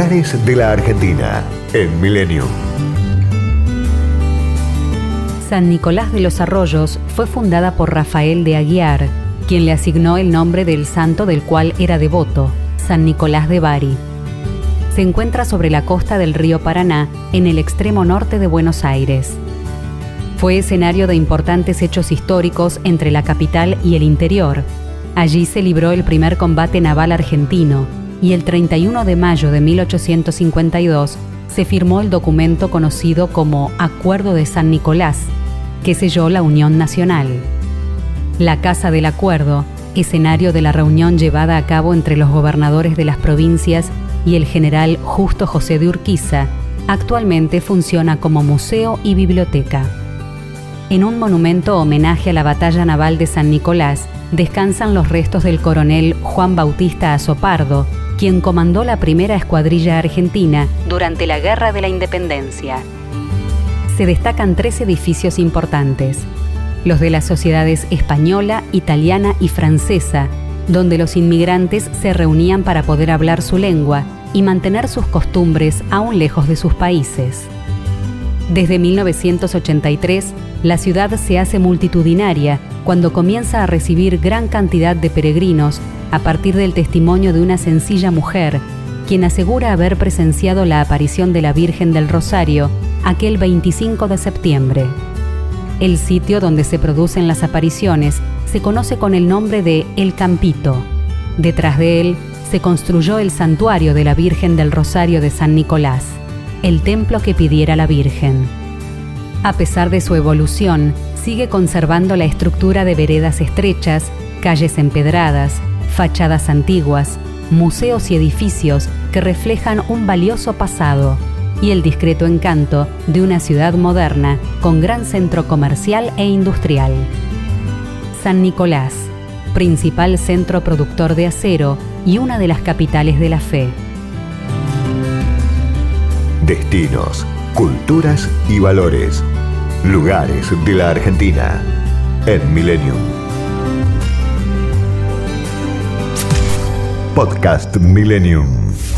De la Argentina en Milenio. San Nicolás de los Arroyos fue fundada por Rafael de Aguiar, quien le asignó el nombre del santo del cual era devoto, San Nicolás de Bari. Se encuentra sobre la costa del río Paraná, en el extremo norte de Buenos Aires. Fue escenario de importantes hechos históricos entre la capital y el interior. Allí se libró el primer combate naval argentino y el 31 de mayo de 1852 se firmó el documento conocido como Acuerdo de San Nicolás, que selló la Unión Nacional. La Casa del Acuerdo, escenario de la reunión llevada a cabo entre los gobernadores de las provincias y el general Justo José de Urquiza, actualmente funciona como museo y biblioteca. En un monumento homenaje a la batalla naval de San Nicolás, descansan los restos del coronel Juan Bautista Azopardo, quien comandó la primera escuadrilla argentina durante la Guerra de la Independencia. Se destacan tres edificios importantes, los de las sociedades española, italiana y francesa, donde los inmigrantes se reunían para poder hablar su lengua y mantener sus costumbres aún lejos de sus países. Desde 1983, la ciudad se hace multitudinaria cuando comienza a recibir gran cantidad de peregrinos a partir del testimonio de una sencilla mujer, quien asegura haber presenciado la aparición de la Virgen del Rosario aquel 25 de septiembre. El sitio donde se producen las apariciones se conoce con el nombre de El Campito. Detrás de él se construyó el santuario de la Virgen del Rosario de San Nicolás, el templo que pidiera la Virgen. A pesar de su evolución, sigue conservando la estructura de veredas estrechas, calles empedradas, fachadas antiguas, museos y edificios que reflejan un valioso pasado y el discreto encanto de una ciudad moderna con gran centro comercial e industrial. San Nicolás, principal centro productor de acero y una de las capitales de la fe. Destinos, culturas y valores. Lugares de la Argentina en Millennium. Podcast Millennium.